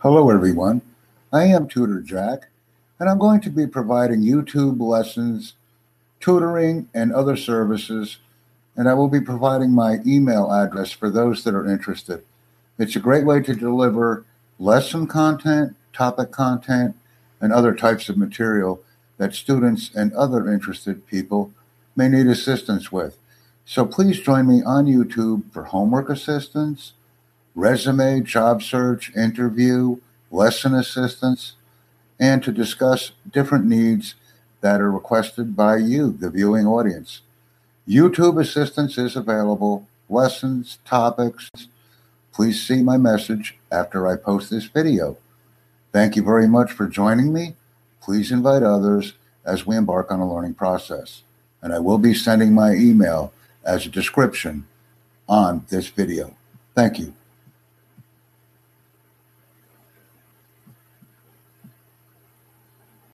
Hello, everyone. I am Tutor Jack, and I'm going to be providing YouTube lessons, tutoring, and other services. And I will be providing my email address for those that are interested. It's a great way to deliver lesson content, topic content, and other types of material that students and other interested people may need assistance with. So please join me on YouTube for homework assistance, resume, job search, interview, lesson assistance, and to discuss different needs that are requested by you, the viewing audience. YouTube assistance is available, lessons, topics. Please see my message after I post this video. Thank you very much for joining me. Please invite others as we embark on a learning process. And I will be sending my email as a description on this video. Thank you.